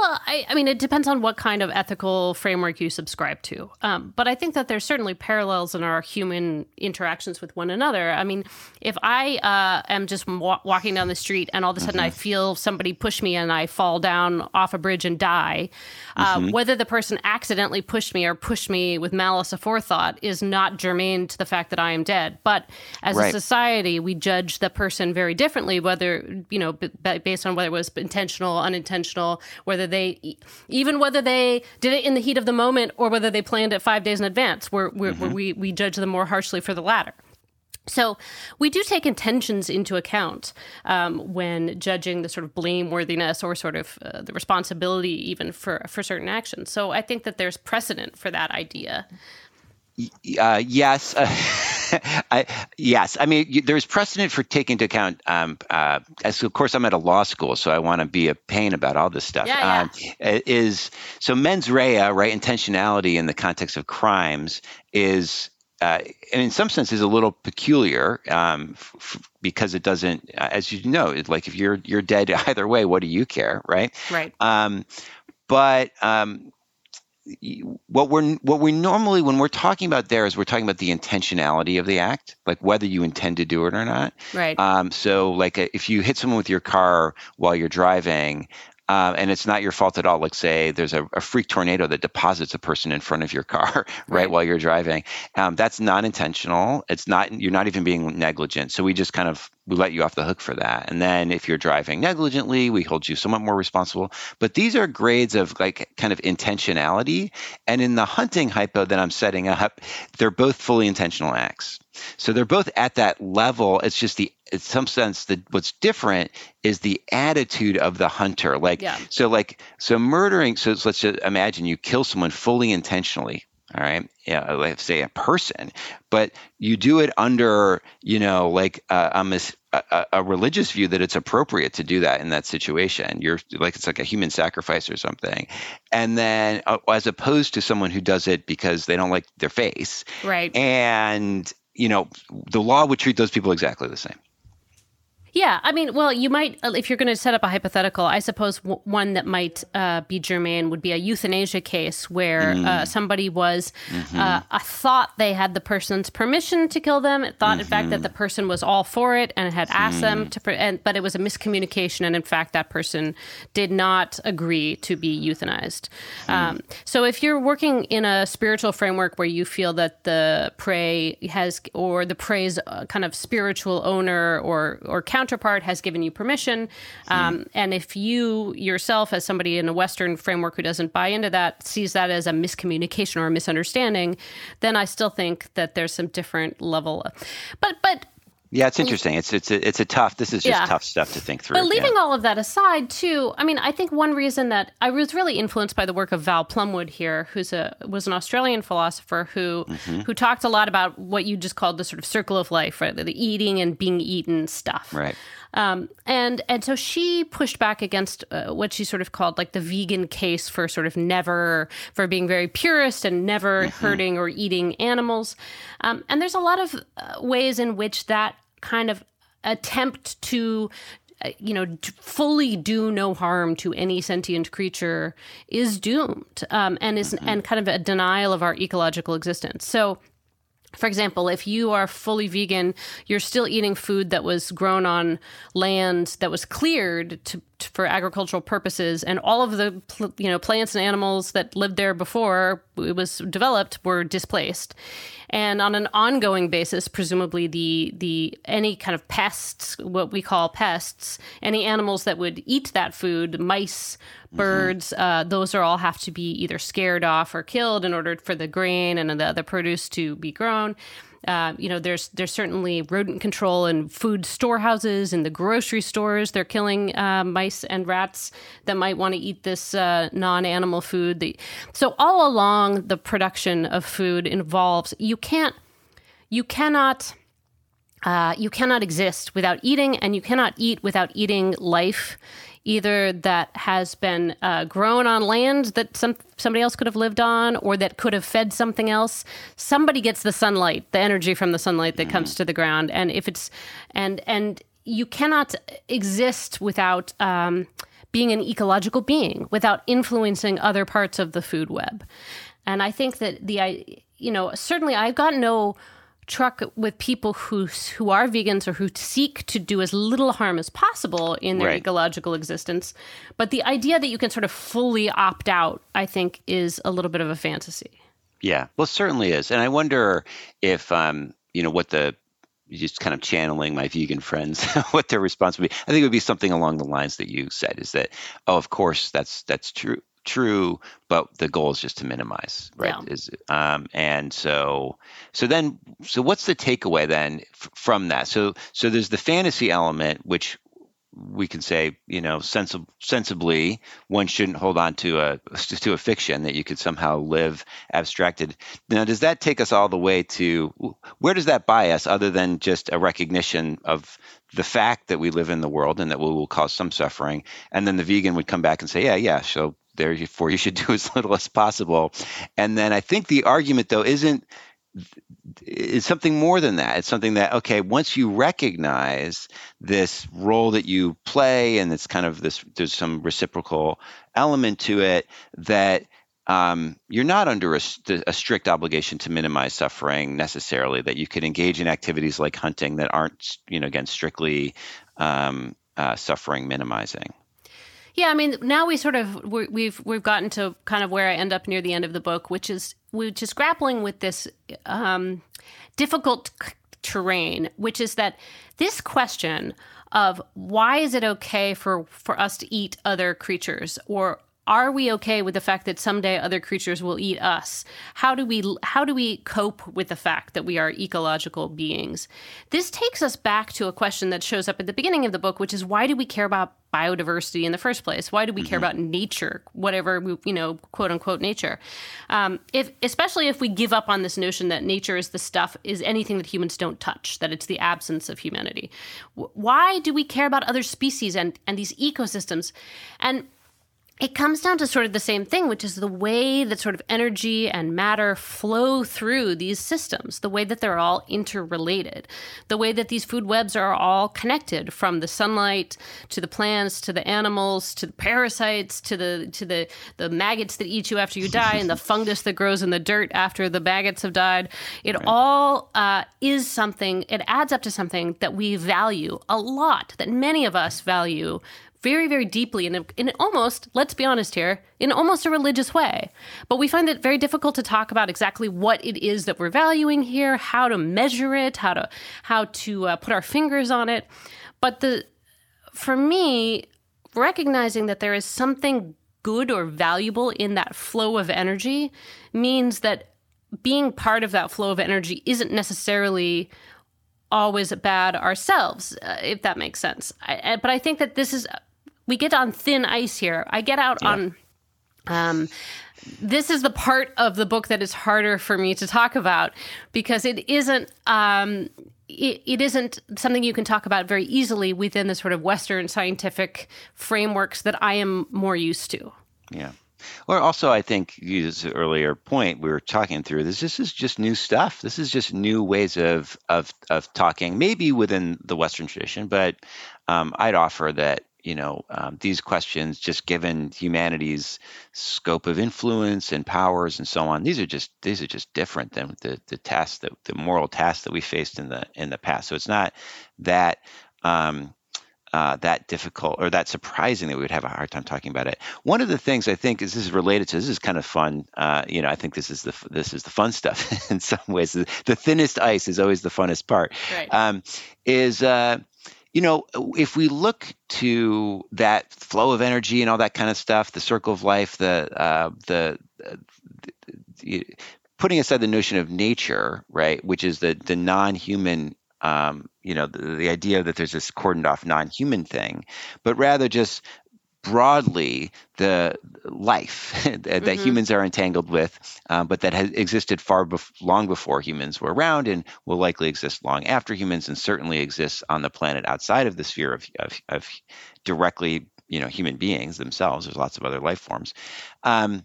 Well, I, I, mean, it depends on what kind of ethical framework you subscribe to. Um, but I think that there's certainly parallels in our human interactions with one another. I mean, if I uh, am just wa- walking down the street and all of a sudden mm-hmm. I feel somebody push me and I fall down off a bridge and die, uh, mm-hmm. whether the person accidentally pushed me or pushed me with malice aforethought is not germane to the fact that I am dead. But as right. a society, we judge the person very differently, whether, you know, b- based on whether it was intentional, unintentional, whether whether they even whether they did it in the heat of the moment or whether they planned it five days in advance. Where, mm-hmm. we we judge them more harshly for the latter. So we do take intentions into account um, when judging the sort of blameworthiness or sort of uh, the responsibility even for for certain actions. So I think that there's precedent for that idea. Uh, yes, I, yes. I mean, there's precedent for taking into account. Um, uh, as of course, I'm at a law school, so I want to be a pain about all this stuff. Yeah, yeah. Um, is so mens rea, right? Intentionality in the context of crimes is uh, in some sense is a little peculiar um, f- f- because it doesn't, uh, as you know, it, like if you're you're dead either way, what do you care, right? Right. Um, but um, what we're what we normally when we're talking about there is we're talking about the intentionality of the act, like whether you intend to do it or not. Right. Um, so, like uh, if you hit someone with your car while you're driving, uh, and it's not your fault at all. Like say there's a, a, freak tornado that deposits a person in front of your car right, right. while you're driving. Um, that's not intentional. It's not you're not even being negligent. So we just kind of we let you off the hook for that. And then if you're driving negligently, we hold you somewhat more responsible. But these are grades of like kind of intentionality. And in the hunting hypo that I'm setting up, they're both fully intentional acts. So they're both at that level. It's just the in some sense that what's different is the attitude of the hunter. Like yeah. so like so murdering so let's just imagine you kill someone fully intentionally all right. Yeah let's say a person but you do it under you know like a, a, a, religious view that it's appropriate to do that in that situation. You're like it's like a human sacrifice or something. And then uh, as opposed to someone who does it because they don't like their face. Right. And you know the law would treat those people exactly the same yeah, I mean, well, you might, uh, if you're going to set up a hypothetical, I suppose w- one that might uh, be germane would be a euthanasia case where mm. uh, somebody was, mm-hmm. uh, thought they had the person's permission to kill them, thought, mm-hmm. in fact, that the mm-hmm. person was all for it and had asked mm. them to, pre- and, but it was a miscommunication. And in fact, that person did not agree to be euthanized. Mm. Um, so if you're working in a spiritual framework where you feel that the prey has, or the prey's uh, kind of spiritual owner or, or counter counterpart has given you permission. Um, mm. And if you yourself, as somebody in a Western framework who doesn't buy into that, sees that as a miscommunication or a misunderstanding, then I still think that there's some different level. Of, But but yeah, it's interesting. It's it's a, it's a tough. This is just yeah. tough stuff to think through. But leaving yeah. all of that aside, too, I mean, I think one reason that I was really influenced by the work of Val Plumwood here, who's a was an Australian philosopher who mm-hmm. who talked a lot about what you just called the sort of circle of life, right? The, the eating and being eaten stuff. Right. Um, and and so she pushed back against uh, what she sort of called like the vegan case for sort of never for being very purist and never mm-hmm. hurting or eating animals. Um, and there's a lot of uh, ways in which that kind of attempt to uh, you know, fully do no harm to any sentient creature is doomed um, and is mm-hmm. and kind of a denial of our ecological existence. So for example, if you are fully vegan, you're still eating food that was grown on land that was cleared to, to, for agricultural purposes, and all of the you know plants and animals that lived there before it was developed were displaced. And on an ongoing basis, presumably the the any kind of pests, what we call pests, any animals that would eat that food, mice, mm-hmm. birds, mm-hmm. uh, those are all have to be either scared off or killed in order for the grain and the other produce to be grown. Uh, you know, there's there's certainly rodent control in food storehouses and the grocery stores. They're killing uh, mice and rats that might want to eat this uh, non-animal food. The, so all along the production of food involves you can't you cannot. Uh, you cannot exist without eating, and you cannot eat without eating life either that has been uh, grown on land that some somebody else could have lived on or that could have fed something else. Somebody gets the sunlight the energy from the sunlight that mm-hmm. comes to the ground. And if it's and and you cannot exist without um, being an ecological being without influencing other parts of the food web. And i think that the i you know certainly i've got no truck with people who who are vegans or who seek to do as little harm as possible in their right. ecological existence. But the idea that you can sort of fully opt out, I think, is a little bit of a fantasy. Yeah, well, certainly is, and I wonder if um, you know what the just kind of channeling my vegan friends what their response would be. I think it would be something along the lines that you said: is that oh, of course that's that's true true, but the goal is just to minimize, right? Yeah. Is um, and so so then so what's the takeaway then f- from that? So so there's the fantasy element, which we can say, you know, sensib- sensibly, one shouldn't hold on to a to a fiction that you could somehow live abstracted. Now, does that take us all the way to where does that buy us, other than just a recognition of the fact that we live in the world and that we will cause some suffering, and then the vegan would come back and say, yeah, yeah, so therefore you should do as little as possible. And then I think the argument though isn't it's something more than that. It's something that okay, once you recognize this role that you play, and it's kind of this, there's some reciprocal element to it that um, you're not under a, a, strict obligation to minimize suffering necessarily. That you can engage in activities like hunting that aren't, you know, again strictly um, uh, suffering minimizing. Yeah, I mean, now we sort of we've we've gotten to kind of where I end up near the end of the book, which is which is grappling with this um, difficult terrain, which is that this question of why is it okay for for us to eat other creatures or are we okay with the fact that someday other creatures will eat us? How do we how do we cope with the fact that we are ecological beings? This takes us back to a question that shows up at the beginning of the book which is why do we care about biodiversity in the first place? Why do we mm-hmm. care about nature whatever we, you know quote unquote nature? Um, if especially if we give up on this notion that nature is the stuff is anything that humans don't touch that it's the absence of humanity. Why do we care about other species and and these ecosystems? And it comes down to sort of the same thing, which is the way that sort of energy and matter flow through these systems, the way that they're all interrelated, the way that these food webs are all connected from the sunlight to the plants to the animals to the parasites to the to the the maggots that eat you after you die and the fungus that grows in the dirt after the maggots have died. It right. all uh, is something. It adds up to something that we value a lot. That many of us value very, very deeply in, a, in almost, let's be honest here, in almost a religious way. But we find it very difficult to talk about exactly what it is that we're valuing here, how to measure it, how to how to uh, put our fingers on it. But the for me, recognizing that there is something good or valuable in that flow of energy means that being part of that flow of energy isn't necessarily always bad ourselves, uh, if that makes sense. I, but I think that this is we get on thin ice here. I get out yeah. on um, this is the part of the book that is harder for me to talk about because it isn't um, it, it isn't something you can talk about very easily within the sort of Western scientific frameworks that I am more used to. Yeah. Or also, I think use earlier point we were talking through this. This is just new stuff. This is just new ways of of of talking, maybe within the Western tradition. But um, I'd offer that you know um, these questions, just given humanity's scope of influence and powers and so on, these are just these are just different than the the tasks that the moral tasks that we faced in the in the past. So it's not that. Um, uh, that difficult or that surprising that we would have a hard time talking about it. One of the things I think is this is related to this is kind of fun. Uh, you know, I think this is the this is the fun stuff in some ways. The, thinnest ice is always the funnest part. Right. Um, is uh, you know, if we look to that flow of energy and all that kind of stuff, the circle of life, the uh, the, the, the putting aside the notion of nature, right, which is the the non-human um, you know, the, the, idea that there's this cordoned off non-human thing, but rather just broadly the life that, mm-hmm. that, humans are entangled with, uh, but that has existed far bef- long before humans were around and will likely exist long after humans and certainly exists on the planet outside of the sphere of, of, of directly, you know, human beings themselves. There's lots of other life forms. Um,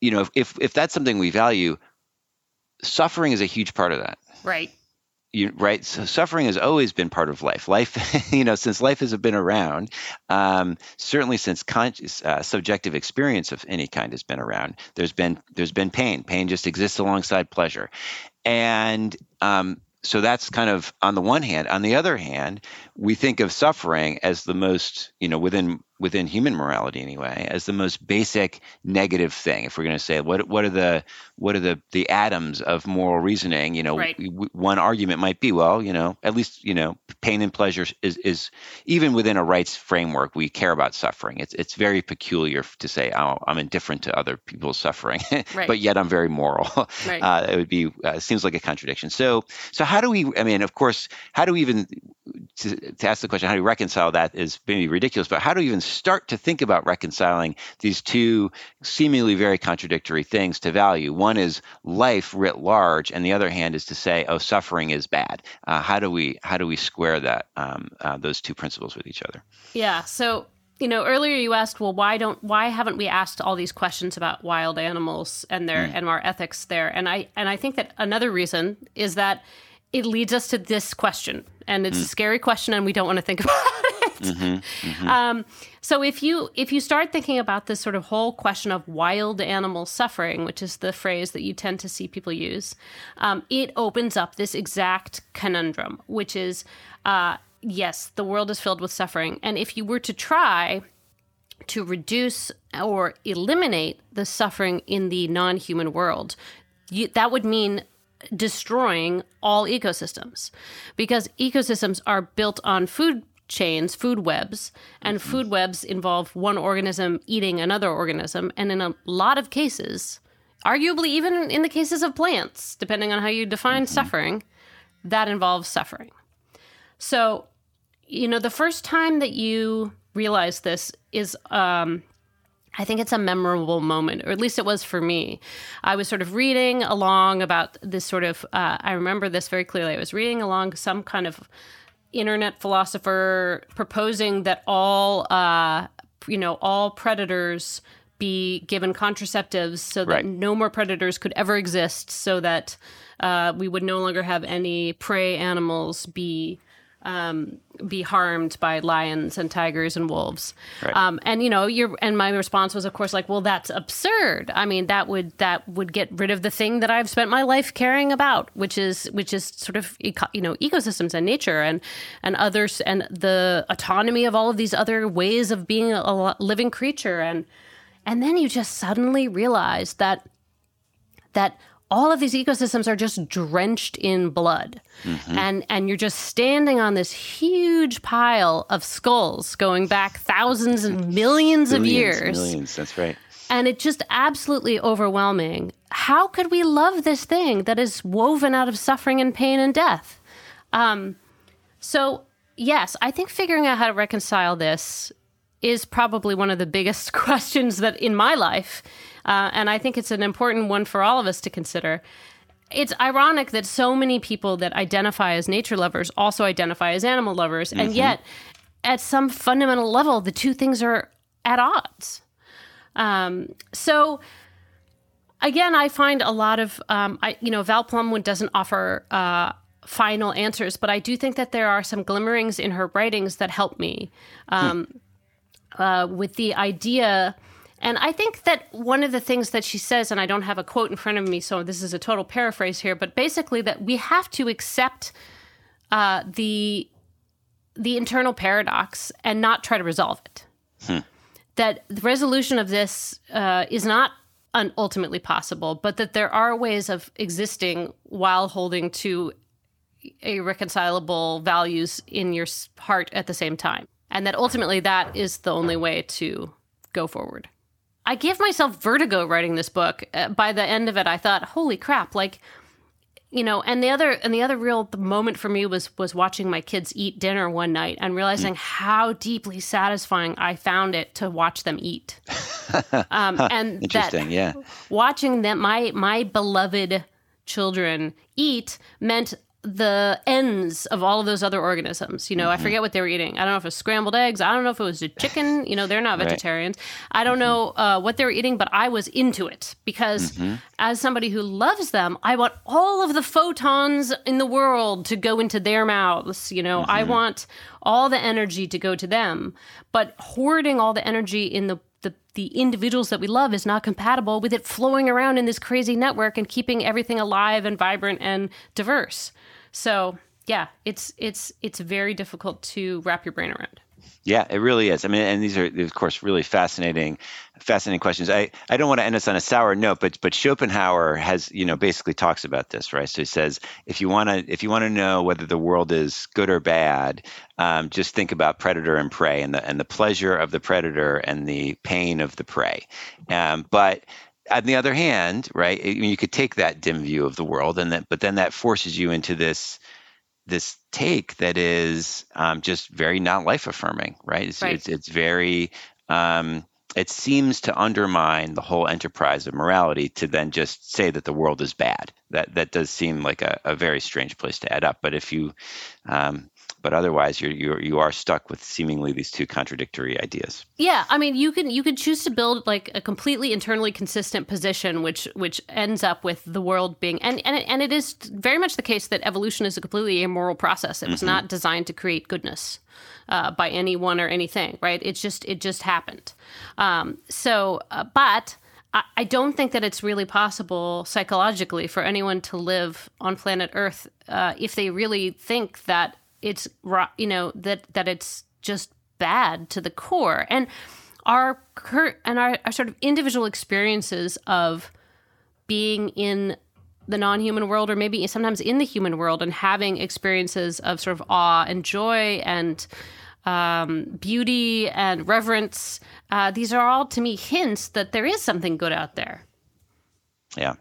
you know, if, if, if that's something we value, suffering is a huge part of that. Right you, right? So suffering has always been part of life. Life, you know, since life has been around, um, certainly since conscious, uh, subjective experience of any kind has been around. There's been there's been pain. Pain just exists alongside pleasure, and um, so that's kind of on the one hand. On the other hand, we think of suffering as the most, you know, within within human morality anyway, as the most basic negative thing. If we're going to say what what are the what are the the atoms of moral reasoning, you know, right. one argument might be, well, you know, at least you know, pain and pleasure is is even within a rights framework, we care about suffering. It's it's very peculiar to say, oh, I'm indifferent to other people's suffering, right. but yet I'm very moral. Right. Uh, it would be uh, seems like a contradiction. So so how do we? I mean, of course, how do we even to, to ask the question, how do you reconcile that is maybe ridiculous, but how do you even start to think about reconciling these two seemingly very contradictory things to value? One is life writ large, and the other hand is to say, oh, suffering is bad. Uh, how do we how do we square that um, uh, those two principles with each other? Yeah. So you know earlier you asked well why don't why haven't we asked all these questions about wild animals and their mm. and our ethics there and i and i think that another reason is that it leads us to this question, and it's mm. a scary question, and we don't want to think about it. Mm-hmm, mm-hmm. Um, so if you if you start thinking about this sort of whole question of wild animal suffering, which is the phrase that you tend to see people use, um, it opens up this exact conundrum, which is, uh, yes, the world is filled with suffering, and if you were to try to reduce or eliminate the suffering in the non-human world, you, that would mean destroying all ecosystems because ecosystems are built on food chains, food webs, and mm-hmm. food webs involve one organism eating another organism. And in a lot of cases, arguably even in the cases of plants, depending on how you define mm-hmm. suffering, that involves suffering. So, you know, the first time that you realize this is um, I think it's a memorable moment, or at least it was for me. I was sort of reading along about this sort of, uh, I remember this very clearly. I was reading along some kind of internet philosopher proposing that all, uh, you know, all predators be given contraceptives so that right. no more predators could ever exist, so that uh, we would no longer have any prey animals be um, be harmed by lions and tigers and wolves. Right. Um, and you know, your and my response was, of course, like, well, that's absurd. I mean, that would that would get rid of the thing that I've spent my life caring about, which is which is sort of you know ecosystems and nature and and others and the autonomy of all of these other ways of being a living creature. And and then you just suddenly realize that that all of these ecosystems are just drenched in blood. Mm-hmm. and and you're just standing on this huge pile of skulls going back thousands and millions, of years. millions that's right. And it's just absolutely overwhelming. How could we love this thing that is woven out of suffering and pain and death? Um, so yes i think figuring out how to reconcile this is probably one of the biggest questions that in my life uh, and I think it's an important one for all of us to consider. It's ironic that so many people that identify as nature lovers also identify as animal lovers, mm-hmm. and yet, at some fundamental level, the two things are at odds. Um, so again, I find a lot of, um, I, you know, Val Plumwood doesn't offer uh, final answers, but I do think that there are some glimmerings in her writings that help me um, hmm. uh, with the idea. And I think that one of the things that she says, and I don't have a quote in front of me, so this is a total paraphrase here, but basically that we have to accept uh, the the internal paradox and not try to resolve it. Hmm. That the resolution of this uh, is not un- ultimately possible, but that there are ways of existing while holding to irreconcilable values in your heart at the same time. And that ultimately that is the only way to go forward. I gave myself vertigo writing this book. Uh, by the end of it, I thought, holy crap, like, you know, and the other and the other real moment for me was was watching my kids eat dinner one night and realizing mm. how deeply satisfying I found it to watch them eat. um, and interesting, yeah. Watching them, my my beloved children eat meant the ends of all of those other organisms. You know, mm-hmm. I forget what they were eating. I don't know if it was scrambled eggs. I don't know if it was a chicken. You know, they're not vegetarians. Right. I don't mm-hmm. know uh, what they were eating, but I was into it because mm-hmm. as somebody who loves them, I want all of the photons in the world to go into their mouths. You know, I mm-hmm. want all the energy to go to them. But hoarding all the energy in the the, the individuals that we love is not compatible with it flowing around in this crazy network and keeping everything alive and vibrant and diverse. So yeah, it's it's it's very difficult to wrap your brain around. Yeah, it really is. I mean, and these are, of course, really fascinating, fascinating questions. I, I don't want to end us on a sour note, but but Schopenhauer has, you know, basically talks about this, right? So he says, if you want to if you want to know whether the world is good or bad, um, just think about predator and prey, and the and the pleasure of the predator and the pain of the prey. Um, but on the other hand, right, I mean, you could take that dim view of the world, and that, but then that forces you into this this take that is um, just very not life affirming, right? It's, right. it's, it's very um, it seems to undermine the whole enterprise of morality to then just say that the world is bad. That that does seem like a, a very strange place to add up. But if you um, but otherwise you're, you're you are stuck with seemingly these two contradictory ideas. Yeah i mean you can you can choose to build like a completely internally consistent position which which ends up with the world being and and it, and it is very much the case that evolution is a completely immoral process. It was mm-hmm. not designed to create goodness uh, by anyone or anything right? It's just it just happened. Um, so uh, but I don't think that it's really possible psychologically for anyone to live on planet Earth uh, if they really think that it's you know that that it's just bad to the core. And our cur- and our, our sort of individual experiences of being in the non-human world or maybe sometimes in the human world and having experiences of sort of awe and joy and um, beauty and reverence uh, these are all to me hints that there is something good out there. Yeah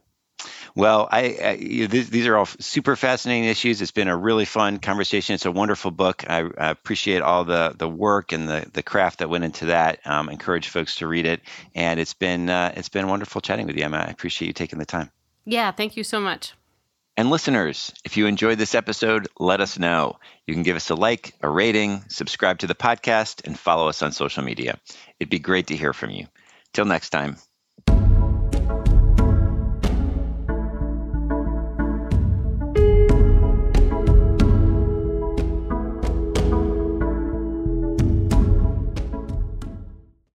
well, I, I these, these, are all super fascinating issues. It's been a really fun conversation. It's a wonderful book. I, I appreciate all the the work and the the craft that went into that. Um, encourage folks to read it, and it's been uh, it's been wonderful chatting with you, Emma. I appreciate you taking the time. Yeah, thank you so much. And listeners, if you enjoyed this episode, let us know. You can give us a like, a rating, subscribe to the podcast, and follow us on social media. It'd be great to hear from you. Till next time.